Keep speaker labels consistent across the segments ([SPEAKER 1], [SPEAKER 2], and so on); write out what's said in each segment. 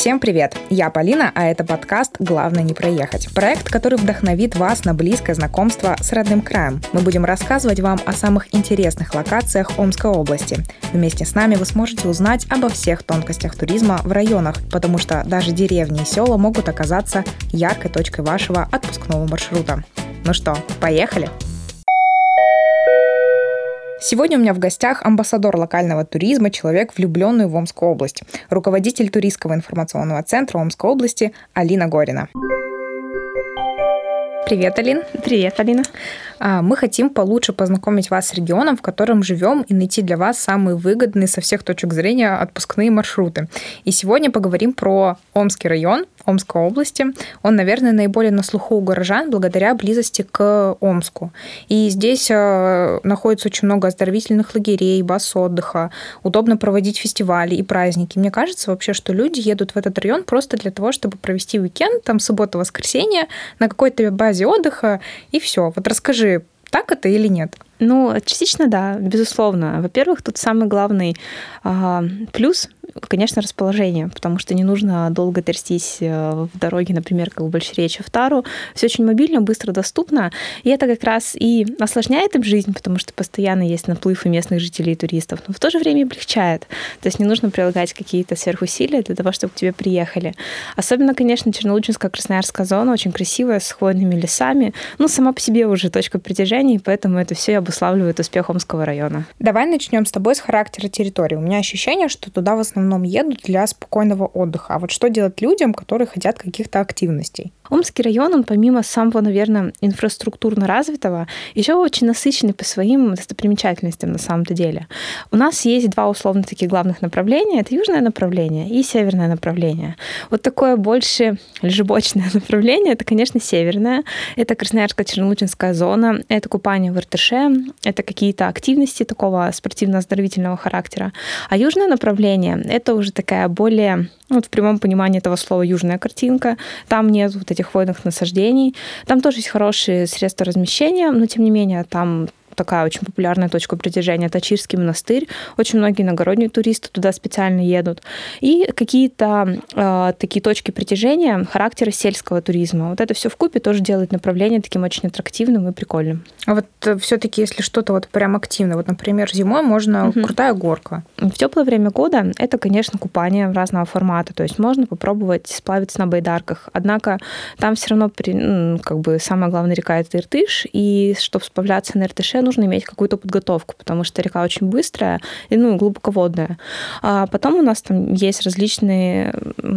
[SPEAKER 1] Всем привет! Я Полина, а это подкаст «Главное не проехать». Проект, который вдохновит вас на близкое знакомство с родным краем. Мы будем рассказывать вам о самых интересных локациях Омской области. Вместе с нами вы сможете узнать обо всех тонкостях туризма в районах, потому что даже деревни и села могут оказаться яркой точкой вашего отпускного маршрута. Ну что, поехали? Сегодня у меня в гостях амбассадор локального туризма, человек, влюбленный в Омскую область, руководитель туристского информационного центра Омской области Алина Горина. Привет, Алин.
[SPEAKER 2] Привет, Алина.
[SPEAKER 1] А, мы хотим получше познакомить вас с регионом, в котором живем, и найти для вас самые выгодные со всех точек зрения отпускные маршруты. И сегодня поговорим про Омский район, Омской области. Он, наверное, наиболее на слуху у горожан благодаря близости к Омску. И здесь э, находится очень много оздоровительных лагерей, баз отдыха. Удобно проводить фестивали и праздники. Мне кажется вообще, что люди едут в этот район просто для того, чтобы провести уикенд, там суббота-воскресенье, на какой-то базе отдыха, и все. Вот расскажи, так это или нет?
[SPEAKER 2] Ну, частично да, безусловно. Во-первых, тут самый главный э, плюс конечно, расположение, потому что не нужно долго трястись э, в дороге, например, как в Большеречье в Тару. Все очень мобильно, быстро доступно. И это как раз и осложняет им жизнь, потому что постоянно есть наплыв и местных жителей и туристов, но в то же время облегчает. То есть не нужно прилагать какие-то сверхусилия для того, чтобы к тебе приехали. Особенно, конечно, Чернолучинская Красноярская зона очень красивая, с хвойными лесами. Ну, сама по себе уже точка притяжения, и поэтому это все обуславливает успех Омского района.
[SPEAKER 1] Давай начнем с тобой с характера территории. У меня ощущение, что туда в основном едут для спокойного отдыха. А вот что делать людям, которые хотят каких-то активностей?
[SPEAKER 2] Омский район, он помимо самого, наверное, инфраструктурно развитого, еще очень насыщенный по своим достопримечательностям на самом-то деле. У нас есть два условно таких главных направления. Это южное направление и северное направление. Вот такое больше лежебочное направление, это, конечно, северное. Это Красноярско-Чернолучинская зона, это купание в Иртыше, это какие-то активности такого спортивно-оздоровительного характера. А южное направление — это уже такая более вот в прямом понимании этого слова южная картинка. Там нет вот этих хвойных насаждений. Там тоже есть хорошие средства размещения, но тем не менее там такая очень популярная точка притяжения, Тачирский монастырь. Очень многие иногородние туристы туда специально едут. И какие-то э, такие точки притяжения характера сельского туризма. Вот это все в купе тоже делает направление таким очень аттрактивным и прикольным.
[SPEAKER 1] А вот э, все-таки, если что-то вот прям активно, вот, например, зимой можно угу. крутая горка.
[SPEAKER 2] В теплое время года это, конечно, купание разного формата. То есть можно попробовать сплавиться на байдарках. Однако там все равно при, как бы самая главная река это Иртыш, и чтобы сплавляться на Иртыше, нужно иметь какую-то подготовку, потому что река очень быстрая и ну, глубоководная. А потом у нас там есть различные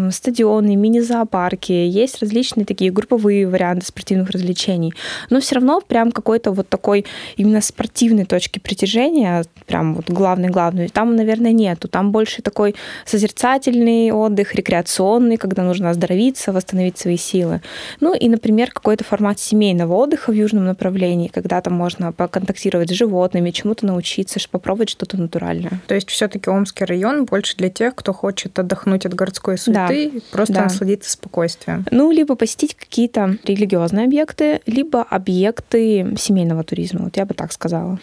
[SPEAKER 2] стадионы, мини-зоопарки, есть различные такие групповые варианты спортивных развлечений. Но все равно прям какой-то вот такой именно спортивной точки притяжения, прям вот главный-главный, там, наверное, нету. Там больше такой созерцательный отдых, рекреационный, когда нужно оздоровиться, восстановить свои силы. Ну и, например, какой-то формат семейного отдыха в южном направлении, когда там можно поконтактировать контактировать с животными, чему-то научиться, попробовать что-то натуральное.
[SPEAKER 1] То есть все-таки Омский район больше для тех, кто хочет отдохнуть от городской суеты, да. просто да. насладиться спокойствием.
[SPEAKER 2] Ну, либо посетить какие-то религиозные объекты, либо объекты семейного туризма. Вот я бы так сказала.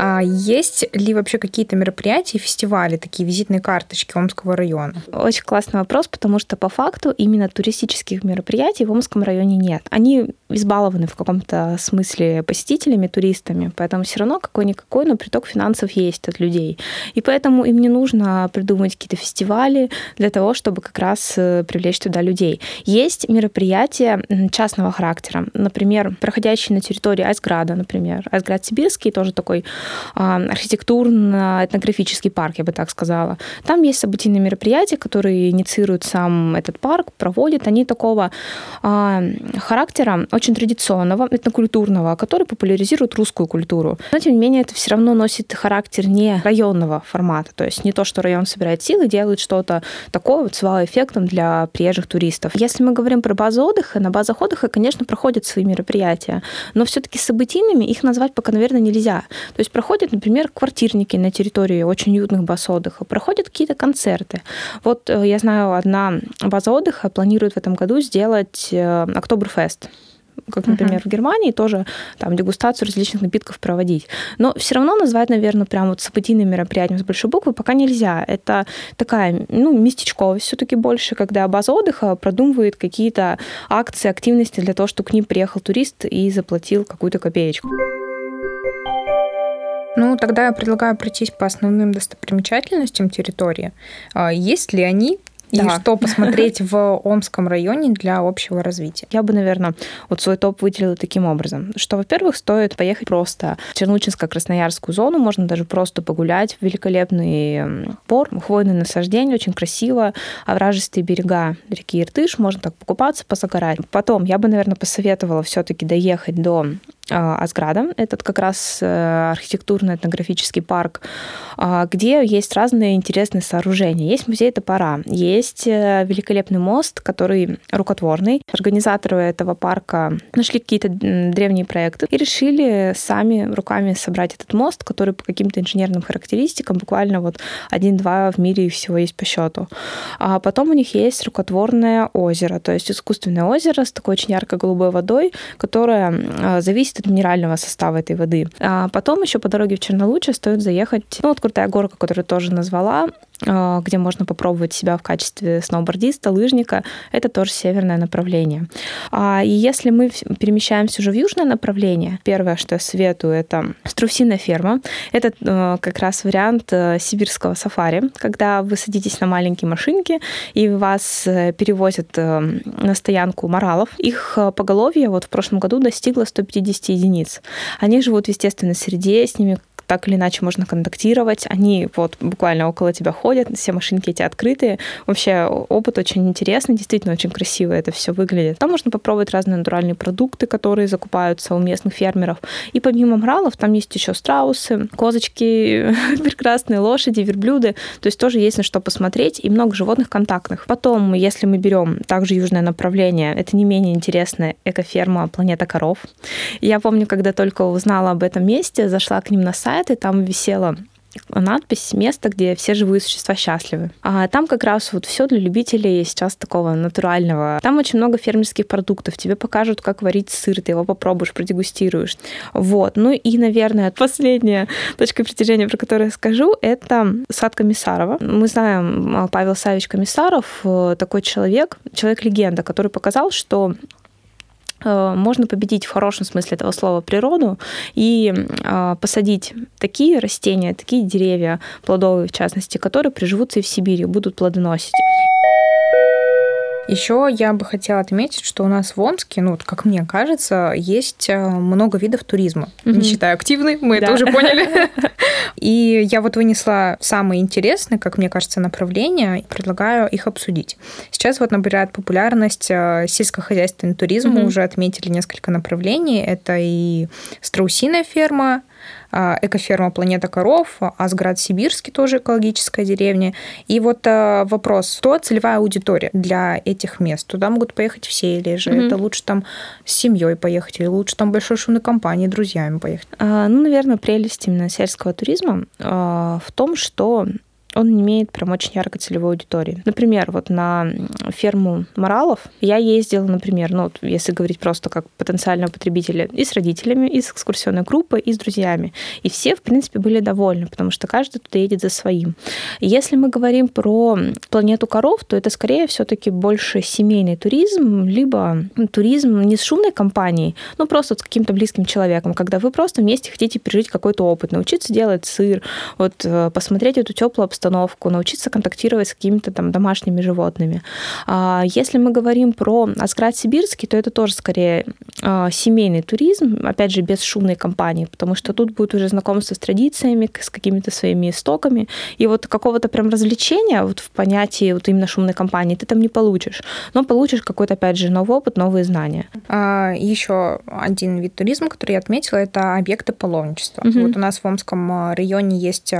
[SPEAKER 1] А есть ли вообще какие-то мероприятия, фестивали, такие визитные карточки Омского района?
[SPEAKER 2] Очень классный вопрос, потому что по факту именно туристических мероприятий в Омском районе нет. Они избалованы в каком-то смысле посетителями, туристами, поэтому все равно какой-никакой, но приток финансов есть от людей. И поэтому им не нужно придумывать какие-то фестивали для того, чтобы как раз э, привлечь туда людей. Есть мероприятия частного характера, например, проходящие на территории Айсграда, например. Айсград Сибирский тоже такой архитектурно-этнографический парк, я бы так сказала. Там есть событийные мероприятия, которые инициирует сам этот парк, проводит. Они такого а, характера, очень традиционного, этнокультурного, который популяризирует русскую культуру. Но, тем не менее, это все равно носит характер не районного формата. То есть не то, что район собирает силы, делает что-то такое вот с вау-эффектом для приезжих туристов. Если мы говорим про базу отдыха, на базах отдыха, конечно, проходят свои мероприятия, но все-таки событийными их назвать пока, наверное, нельзя. То есть проходят, например, квартирники на территории очень уютных баз отдыха, проходят какие-то концерты. Вот э, я знаю, одна база отдыха планирует в этом году сделать э, Октоберфест как, например, uh-huh. в Германии, тоже там дегустацию различных напитков проводить. Но все равно назвать, наверное, прям вот событийным мероприятием с большой буквы пока нельзя. Это такая, ну, местечковость все-таки больше, когда база отдыха продумывает какие-то акции, активности для того, чтобы к ним приехал турист и заплатил какую-то копеечку.
[SPEAKER 1] Ну, тогда я предлагаю пройтись по основным достопримечательностям территории. А, есть ли они и да. что посмотреть в Омском районе для общего развития?
[SPEAKER 2] Я бы, наверное, вот свой топ выделила таким образом, что, во-первых, стоит поехать просто в Чернучинско-Красноярскую зону, можно даже просто погулять, великолепный пор, хвойные насаждения, очень красиво, овражистые берега реки Иртыш, можно так покупаться, позагорать. Потом я бы, наверное, посоветовала все-таки доехать до Асграда. Этот как раз э, архитектурно-этнографический парк, а, где есть разные интересные сооружения. Есть музей топора, есть э, великолепный мост, который рукотворный. Организаторы этого парка нашли какие-то древние проекты и решили сами руками собрать этот мост, который по каким-то инженерным характеристикам буквально вот один-два в мире всего есть по счету. А потом у них есть рукотворное озеро, то есть искусственное озеро с такой очень ярко-голубой водой, которое зависит от минерального состава этой воды. А потом еще по дороге в Чернолучье стоит заехать, ну вот крутая горка, которую тоже назвала, где можно попробовать себя в качестве сноубордиста, лыжника. Это тоже северное направление. А, и если мы перемещаемся уже в южное направление, первое, что я советую, это струсиная ферма. Это а, как раз вариант э, сибирского сафари, когда вы садитесь на маленькие машинки, и вас э, перевозят э, на стоянку моралов. Их поголовье вот в прошлом году достигло 150 единиц. Они живут в естественной среде, с ними так или иначе можно контактировать. Они вот буквально около тебя ходят, все машинки эти открытые. Вообще опыт очень интересный, действительно очень красиво это все выглядит. Там можно попробовать разные натуральные продукты, которые закупаются у местных фермеров. И помимо мралов там есть еще страусы, козочки, прекрасные лошади, верблюды. То есть тоже есть на что посмотреть и много животных контактных. Потом, если мы берем также южное направление, это не менее интересная экоферма «Планета коров». Я помню, когда только узнала об этом месте, зашла к ним на сайт, сайт, и там висела надпись «Место, где все живые существа счастливы». А там как раз вот все для любителей сейчас такого натурального. Там очень много фермерских продуктов. Тебе покажут, как варить сыр, ты его попробуешь, продегустируешь. Вот. Ну и, наверное, последняя точка притяжения, про которую я скажу, это сад Комиссарова. Мы знаем, а, Павел Савич Комиссаров, э, такой человек, человек-легенда, который показал, что можно победить в хорошем смысле этого слова природу и э, посадить такие растения, такие деревья, плодовые в частности, которые приживутся и в Сибири, будут плодоносить.
[SPEAKER 1] Еще я бы хотела отметить, что у нас в Омске, ну, как мне кажется, есть э, много видов туризма. Mm-hmm. Не считая активный, мы да. это уже поняли. И я вот вынесла самые интересные, как мне кажется, направления и предлагаю их обсудить. Сейчас вот набирает популярность э, сельскохозяйственный туризм. Мы уже отметили несколько направлений. Это и страусиная ферма, экоферма «Планета коров», Асград Сибирский, тоже экологическая деревня. И вот а, вопрос, кто целевая аудитория для этих мест? Туда могут поехать все, или же mm-hmm. это лучше там с семьей поехать, или лучше там большой шумной компанией, друзьями поехать?
[SPEAKER 2] А, ну, наверное, прелесть именно сельского туризма а, в том, что он не имеет прям очень яркой целевой аудитории. Например, вот на ферму моралов я ездила, например, ну, если говорить просто как потенциального потребителя, и с родителями, и с экскурсионной группой, и с друзьями. И все, в принципе, были довольны, потому что каждый туда едет за своим. Если мы говорим про планету коров, то это скорее все-таки больше семейный туризм, либо туризм не с шумной компанией, но просто с каким-то близким человеком, когда вы просто вместе хотите пережить какой-то опыт, научиться делать сыр, вот э, посмотреть эту теплую обстановку, научиться контактировать с какими-то там домашними животными. А, если мы говорим про Асград Сибирский, то это тоже скорее а, семейный туризм, опять же, без шумной компании, потому что тут будет уже знакомство с традициями, с какими-то своими истоками, и вот какого-то прям развлечения вот в понятии вот именно шумной компании ты там не получишь, но получишь какой-то, опять же, новый опыт, новые знания.
[SPEAKER 1] А, еще один вид туризма, который я отметила, это объекты паломничества. Угу. Вот у нас в Омском районе есть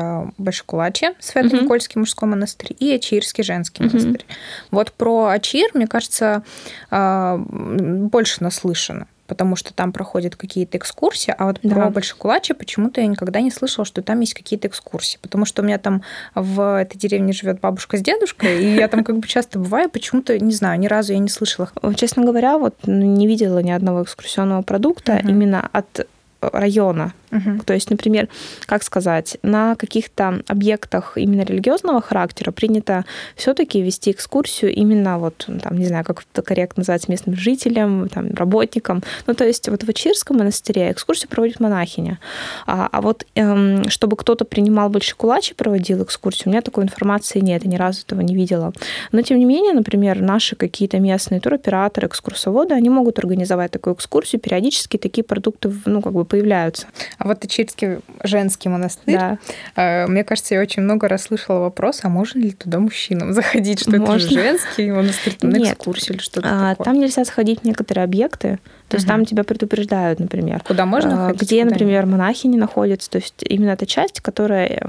[SPEAKER 1] Большекулачье, Свято Никольский мужской монастырь и Ачирский женский mm-hmm. монастырь. Вот про Ачир, мне кажется, а, больше наслышано потому что там проходят какие-то экскурсии, а вот да. про Большекулачи почему-то я никогда не слышала, что там есть какие-то экскурсии, потому что у меня там в этой деревне живет бабушка с дедушкой, и я там как бы часто бываю, почему-то, не знаю, ни разу я не слышала.
[SPEAKER 2] Честно говоря, вот ну, не видела ни одного экскурсионного продукта угу. именно от района. Угу. То есть, например, как сказать, на каких-то объектах именно религиозного характера принято все-таки вести экскурсию именно вот, там, не знаю, как это корректно называется, местным жителям, там, работникам. Ну, то есть вот в Ичирском монастыре экскурсию проводит монахиня. А, а вот эм, чтобы кто-то принимал больше кулачи, проводил экскурсию, у меня такой информации нет, я ни разу этого не видела. Но, тем не менее, например, наши какие-то местные туроператоры, экскурсоводы, они могут организовать такую экскурсию, периодически такие продукты, ну, как бы появляются.
[SPEAKER 1] А вот Ичирский женский монастырь, да. Э, мне кажется, я очень много раз слышала вопрос, а можно ли туда мужчинам заходить, что можно. это же женский монастырь, там, на экскурсию или что-то а,
[SPEAKER 2] такое? Там нельзя сходить в некоторые объекты, то есть там тебя предупреждают, например.
[SPEAKER 1] Куда можно
[SPEAKER 2] ходить? Где, например, монахи не находятся. То есть именно эта часть, которая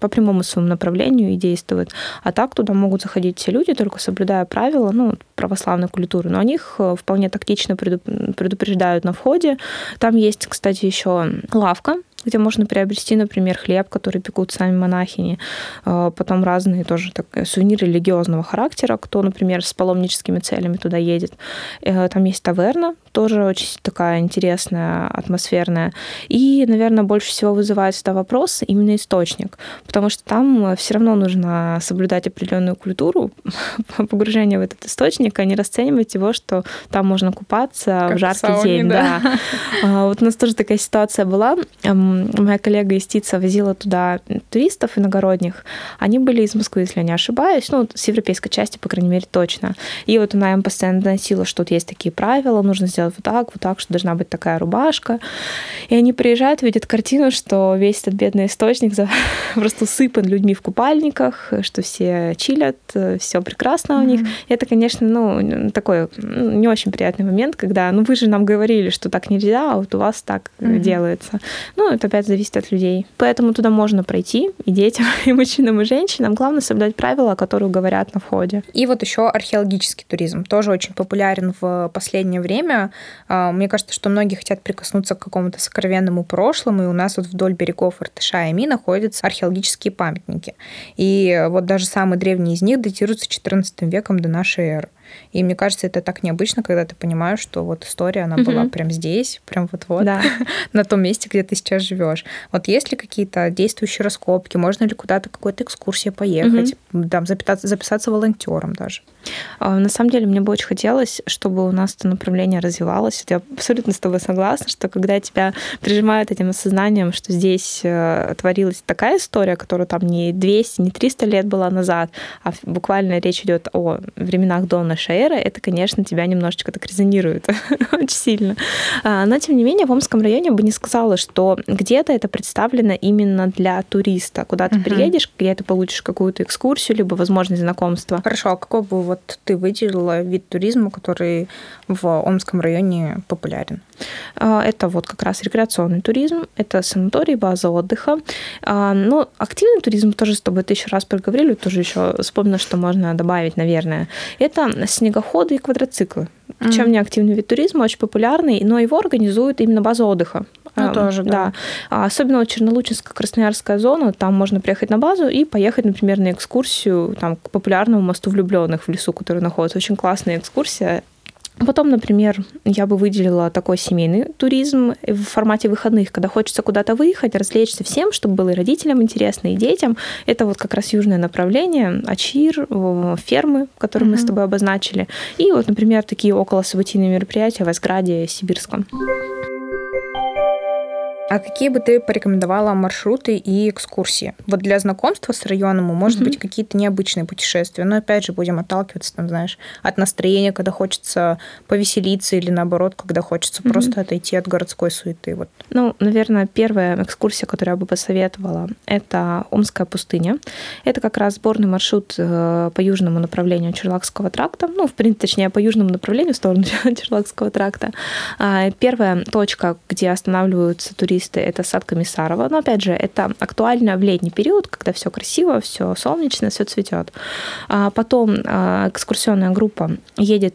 [SPEAKER 2] по прямому своему направлению и действует. А так туда могут заходить все люди, только соблюдая правила ну, православной культуры. Но о них э, вполне тактично предупреждают на входе. Там есть, кстати, еще лавка, где можно приобрести, например, хлеб, который пекут сами монахини, э, потом разные тоже так, сувениры религиозного характера, кто, например, с паломническими целями туда едет. Э, там есть таверна, тоже очень такая интересная, атмосферная. И, наверное, больше всего вызывает сюда вопрос именно источник, потому что там все равно нужно соблюдать определенную культуру погружения в этот источник, а не расценивать его, что там можно купаться как в жаркий сауне, день. Да. Да. А, вот у нас тоже такая ситуация была моя коллега из ТИЦа возила туда туристов иногородних. Они были из Москвы, если я не ошибаюсь, ну, с европейской части, по крайней мере, точно. И вот она им постоянно доносила, что вот есть такие правила, нужно сделать вот так, вот так, что должна быть такая рубашка. И они приезжают, видят картину, что весь этот бедный источник просто усыпан людьми в купальниках, что все чилят, все прекрасно у них. Это, конечно, ну, такой ну, не очень приятный момент, когда, ну, вы же нам говорили, что так нельзя, а вот у вас так делается. Ну, это опять зависит от людей. Поэтому туда можно пройти и детям, и мужчинам, и женщинам. Главное соблюдать правила, которые говорят на входе.
[SPEAKER 1] И вот еще археологический туризм тоже очень популярен в последнее время. А, мне кажется, что многие хотят прикоснуться к какому-то сокровенному прошлому, и у нас вот вдоль берегов Иртыша и Ми находятся археологические памятники. И вот даже самый древний из них датируется XIV веком до нашей эры. И мне кажется, это так необычно, когда ты понимаешь, что вот история, она угу. была прям здесь, прям вот-вот, да. на том месте, где ты сейчас живешь. Вот есть ли какие-то действующие раскопки? Можно ли куда-то какой-то экскурсия поехать? Угу. Там записаться, записаться волонтером даже?
[SPEAKER 2] А, на самом деле, мне бы очень хотелось, чтобы у нас это направление развивалось. Я абсолютно с тобой согласна, что когда тебя прижимают этим осознанием, что здесь э, творилась такая история, которая там не 200, не 300 лет была назад, а буквально речь идет о временах до нашей эры, это, конечно, тебя немножечко так резонирует очень сильно. А, но, тем не менее, в Омском районе бы не сказала, что где-то это представлено именно для туриста. Куда ты приедешь, где ты получишь какую-то экскурсию, либо возможность знакомства.
[SPEAKER 1] Хорошо, а какой бы вот ты выделила вид туризма, который в Омском районе популярен?
[SPEAKER 2] А, это вот как раз рекреационный туризм, это санаторий, база отдыха. А, ну, активный туризм тоже с тобой тысячу раз проговорили, тоже еще вспомнила, что можно добавить, наверное. Это снегоходы и квадроциклы. Причем mm-hmm. неактивный вид туризма, очень популярный, но его организуют именно база отдыха.
[SPEAKER 1] Ну, тоже, да. да.
[SPEAKER 2] А особенно вот Чернолучинско-Красноярская зона, там можно приехать на базу и поехать, например, на экскурсию там, к популярному мосту влюбленных в лесу, который находится. Очень классная экскурсия. Потом, например, я бы выделила такой семейный туризм в формате выходных, когда хочется куда-то выехать, развлечься всем, чтобы было и родителям интересно, и детям. Это вот как раз южное направление, Ачир, фермы, которые mm-hmm. мы с тобой обозначили. И вот, например, такие около событийные мероприятия в Асграде Сибирском.
[SPEAKER 1] А какие бы ты порекомендовала маршруты и экскурсии? Вот для знакомства с районом, может mm-hmm. быть, какие-то необычные путешествия. Но опять же, будем отталкиваться, там, знаешь, от настроения, когда хочется повеселиться, или наоборот, когда хочется mm-hmm. просто отойти от городской суеты. Вот.
[SPEAKER 2] Ну, наверное, первая экскурсия, которую я бы посоветовала, это Омская пустыня. Это как раз сборный маршрут э, по южному направлению Черлакского тракта. Ну, в принципе, точнее, по южному направлению в сторону Черлакского тракта. А, первая точка, где останавливаются туристы туристы, это сад Комиссарова. Но опять же, это актуально в летний период, когда все красиво, все солнечно, все цветет. А потом а, экскурсионная группа едет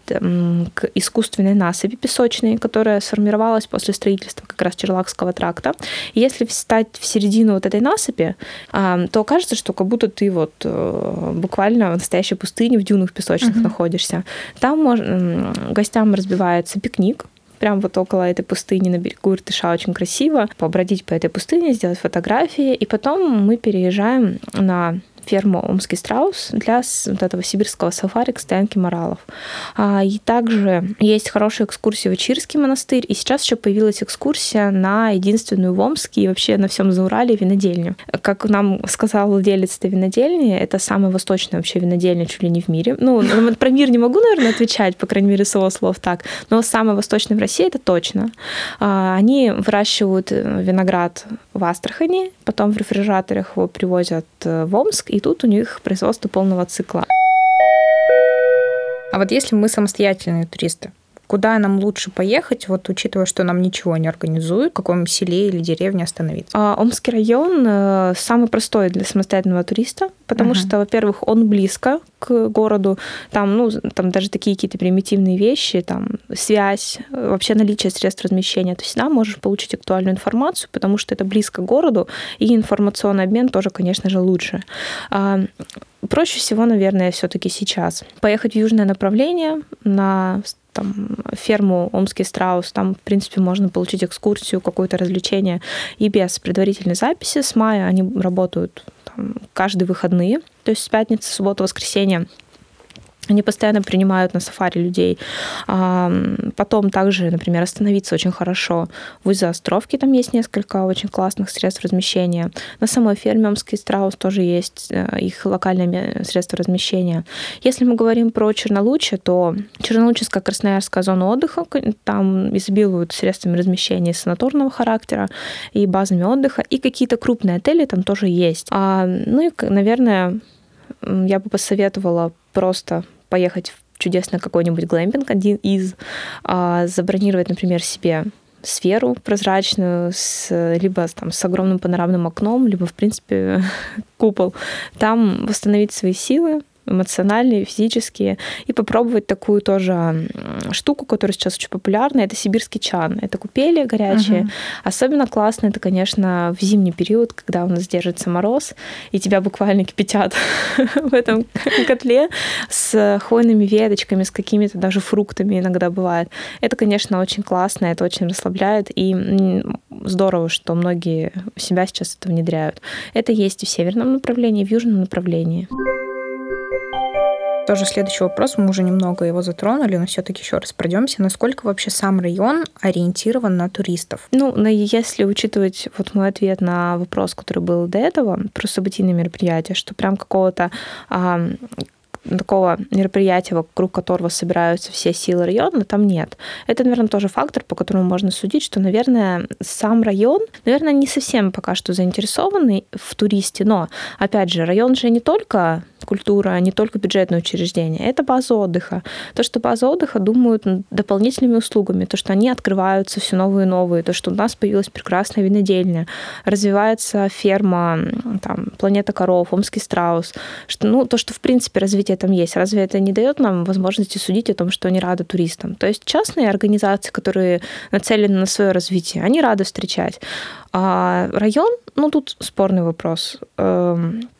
[SPEAKER 2] к искусственной насыпи песочной, которая сформировалась после строительства как раз Черлакского тракта. И если встать в середину вот этой насыпи, а, то кажется, что как будто ты вот э, буквально в настоящей пустыне в дюнах песочных угу. находишься. Там можно, гостям разбивается пикник, прям вот около этой пустыни на берегу Иртыша очень красиво, побродить по этой пустыне, сделать фотографии, и потом мы переезжаем на ферму Омский страус для вот этого сибирского сафари к стоянке моралов. А, и также есть хорошая экскурсия в Ичирский монастырь, и сейчас еще появилась экскурсия на единственную в Омске и вообще на всем Заурале винодельню. Как нам сказал владелец этой винодельни, это самая восточная вообще винодельня чуть ли не в мире. Ну, про мир не могу, наверное, отвечать, по крайней мере, с его слов так, но самая восточная в России это точно. А, они выращивают э, виноград в Астрахани, потом в рефрижераторах его привозят э, в Омск, и тут у них производство полного цикла.
[SPEAKER 1] А вот если мы самостоятельные туристы, Куда нам лучше поехать, вот учитывая, что нам ничего не организуют, в каком селе или деревне остановиться?
[SPEAKER 2] А, Омский район э, самый простой для самостоятельного туриста, потому uh-huh. что, во-первых, он близко к городу, там, ну, там даже такие какие-то примитивные вещи, там, связь, вообще наличие средств размещения, ты всегда можешь получить актуальную информацию, потому что это близко к городу, и информационный обмен тоже, конечно же, лучше. А, проще всего, наверное, все-таки сейчас поехать в южное направление на там, ферму Омский страус, там, в принципе, можно получить экскурсию, какое-то развлечение и без предварительной записи. С мая они работают там, каждые выходные, то есть с пятницы, субботы, воскресенья они постоянно принимают на сафари людей. Потом также, например, остановиться очень хорошо. В Уза-Островке там есть несколько очень классных средств размещения. На самой ферме Омский страус тоже есть э, их локальные средства размещения. Если мы говорим про Чернолучье, то Чернолучьская Красноярская зона отдыха, там изобилуют средствами размещения санаторного характера и базами отдыха, и какие-то крупные отели там тоже есть. А, ну и, наверное, я бы посоветовала просто поехать в чудесный какой-нибудь глэмпинг, один из, а, забронировать, например, себе сферу прозрачную, с, либо там, с огромным панорамным окном, либо, в принципе, купол. Там восстановить свои силы, эмоциональные, физические, и попробовать такую тоже штуку, которая сейчас очень популярна, это сибирский чан. Это купели горячие. Угу. Особенно классно это, конечно, в зимний период, когда у нас держится мороз, и тебя буквально кипятят в этом котле с хвойными веточками, с какими-то даже фруктами иногда бывает. Это, конечно, очень классно, это очень расслабляет, и здорово, что многие себя сейчас это внедряют. Это есть и в северном направлении, и в южном направлении
[SPEAKER 1] тоже следующий вопрос, мы уже немного его затронули, но все-таки еще раз пройдемся. Насколько вообще сам район ориентирован на туристов?
[SPEAKER 2] Ну, если учитывать вот мой ответ на вопрос, который был до этого, про событийные мероприятия, что прям какого-то а, такого мероприятия, вокруг которого собираются все силы района, там нет. Это, наверное, тоже фактор, по которому можно судить, что, наверное, сам район, наверное, не совсем пока что заинтересованный в туристе, но, опять же, район же не только культура, не только бюджетное учреждение, это база отдыха. То, что база отдыха думают дополнительными услугами, то, что они открываются все новые и новые, то, что у нас появилась прекрасная винодельня, развивается ферма, там, планета коров, Омский страус, что, ну, то, что, в принципе, развитие там есть. Разве это не дает нам возможности судить о том, что они рады туристам? То есть частные организации, которые нацелены на свое развитие, они рады встречать. А район, ну тут спорный вопрос.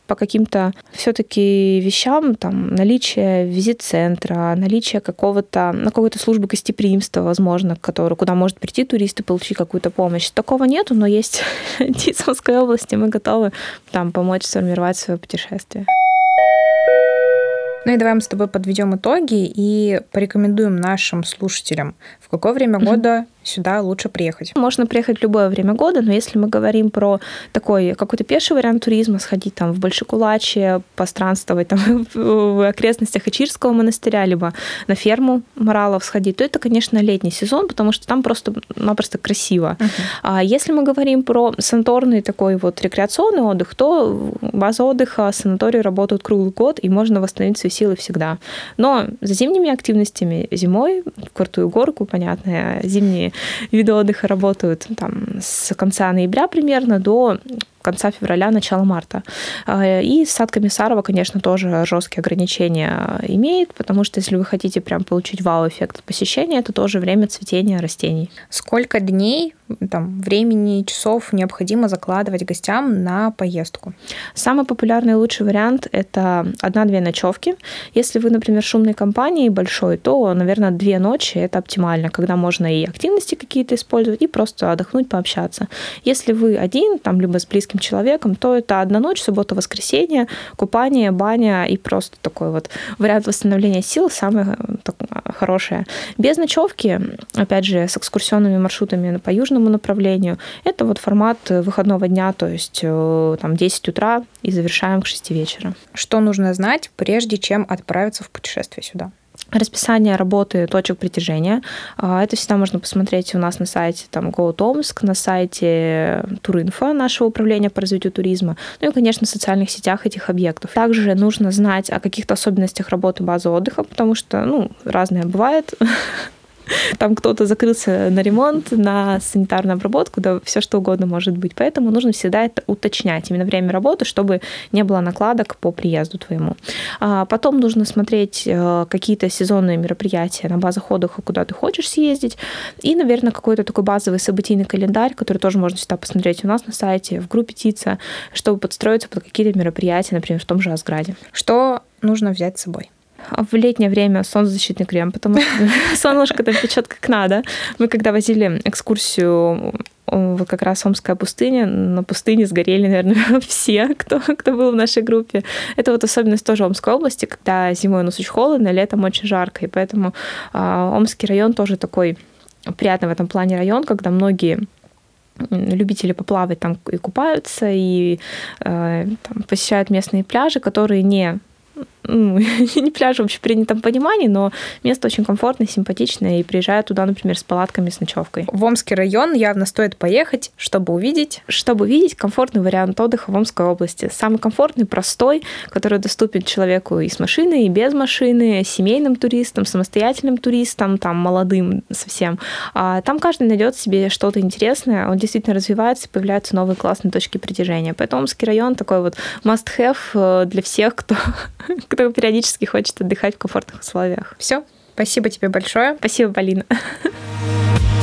[SPEAKER 2] По каким-то все-таки вещам, там, наличие визит-центра, наличие какого-то, на какой-то службы гостеприимства, возможно, который, куда может прийти турист и получить какую-то помощь. Такого нету, но есть Тисовской области, мы готовы там помочь сформировать свое путешествие.
[SPEAKER 1] Ну и давай мы с тобой подведем итоги и порекомендуем нашим слушателям, в какое время года сюда лучше приехать?
[SPEAKER 2] Можно приехать в любое время года, но если мы говорим про такой какой-то пеший вариант туризма, сходить там в Большекулачье, постранствовать там в окрестностях Ачирского монастыря, либо на ферму Моралов сходить, то это, конечно, летний сезон, потому что там просто-напросто красиво. Uh-huh. А если мы говорим про санаторный такой вот рекреационный отдых, то база отдыха, санатории работают круглый год, и можно восстановить свои силы всегда. Но за зимними активностями зимой, в Крутую горку, понятно, зимние виды отдыха работают там с конца ноября примерно до конца февраля, начала марта. А, и сад Комиссарова, конечно, тоже жесткие ограничения имеет, потому что если вы хотите прям получить вау-эффект от посещения, это тоже время цветения растений.
[SPEAKER 1] Сколько дней там, времени, часов необходимо закладывать гостям на поездку?
[SPEAKER 2] Самый популярный и лучший вариант – это одна-две ночевки. Если вы, например, шумной компании большой, то, наверное, две ночи – это оптимально, когда можно и активности какие-то использовать, и просто отдохнуть, пообщаться. Если вы один, там, либо с близким человеком, то это одна ночь, суббота, воскресенье, купание, баня и просто такой вот вариант восстановления сил самый хорошее. Без ночевки, опять же, с экскурсионными маршрутами по южному направлению. Это вот формат э, выходного дня, то есть э, там 10 утра и завершаем к 6 вечера.
[SPEAKER 1] Что нужно знать, прежде чем отправиться в путешествие сюда?
[SPEAKER 2] Расписание работы точек притяжения. А, это всегда можно посмотреть у нас на сайте там, Go Томск, на сайте Туринфо, нашего управления по развитию туризма, ну и, конечно, в социальных сетях этих объектов. Также нужно знать о каких-то особенностях работы базы отдыха, потому что, ну, разное бывает. Там кто-то закрылся на ремонт, на санитарную обработку, да все что угодно может быть. Поэтому нужно всегда это уточнять, именно время работы, чтобы не было накладок по приезду твоему. А потом нужно смотреть э, какие-то сезонные мероприятия на базах отдыха, куда ты хочешь съездить. И, наверное, какой-то такой базовый событийный календарь, который тоже можно всегда посмотреть у нас на сайте, в группе ТИЦа, чтобы подстроиться под какие-то мероприятия, например, в том же Асграде.
[SPEAKER 1] Что нужно взять с собой?
[SPEAKER 2] В летнее время солнцезащитный крем, потому что солнышко там печет как надо. Мы когда возили экскурсию вот как раз Омская пустыня. На пустыне сгорели, наверное, все, кто, кто был в нашей группе. Это вот особенность тоже Омской области, когда зимой у нас очень холодно, летом очень жарко. И поэтому э, Омский район тоже такой приятный в этом плане район, когда многие любители поплавать там и купаются, и э, там, посещают местные пляжи, которые не ну, не пляж в общепринятом понимании, но место очень комфортное, симпатичное, и приезжаю туда, например, с палатками, с ночевкой.
[SPEAKER 1] В Омский район явно стоит поехать, чтобы увидеть.
[SPEAKER 2] Чтобы увидеть комфортный вариант отдыха в Омской области. Самый комфортный, простой, который доступен человеку и с машиной, и без машины, семейным туристам, самостоятельным туристам, там, молодым совсем. А там каждый найдет себе что-то интересное, он действительно развивается, появляются новые классные точки притяжения. Поэтому Омский район такой вот must-have э, для всех, кто, кто периодически хочет отдыхать в комфортных условиях.
[SPEAKER 1] Все, спасибо тебе большое.
[SPEAKER 2] Спасибо, Полина.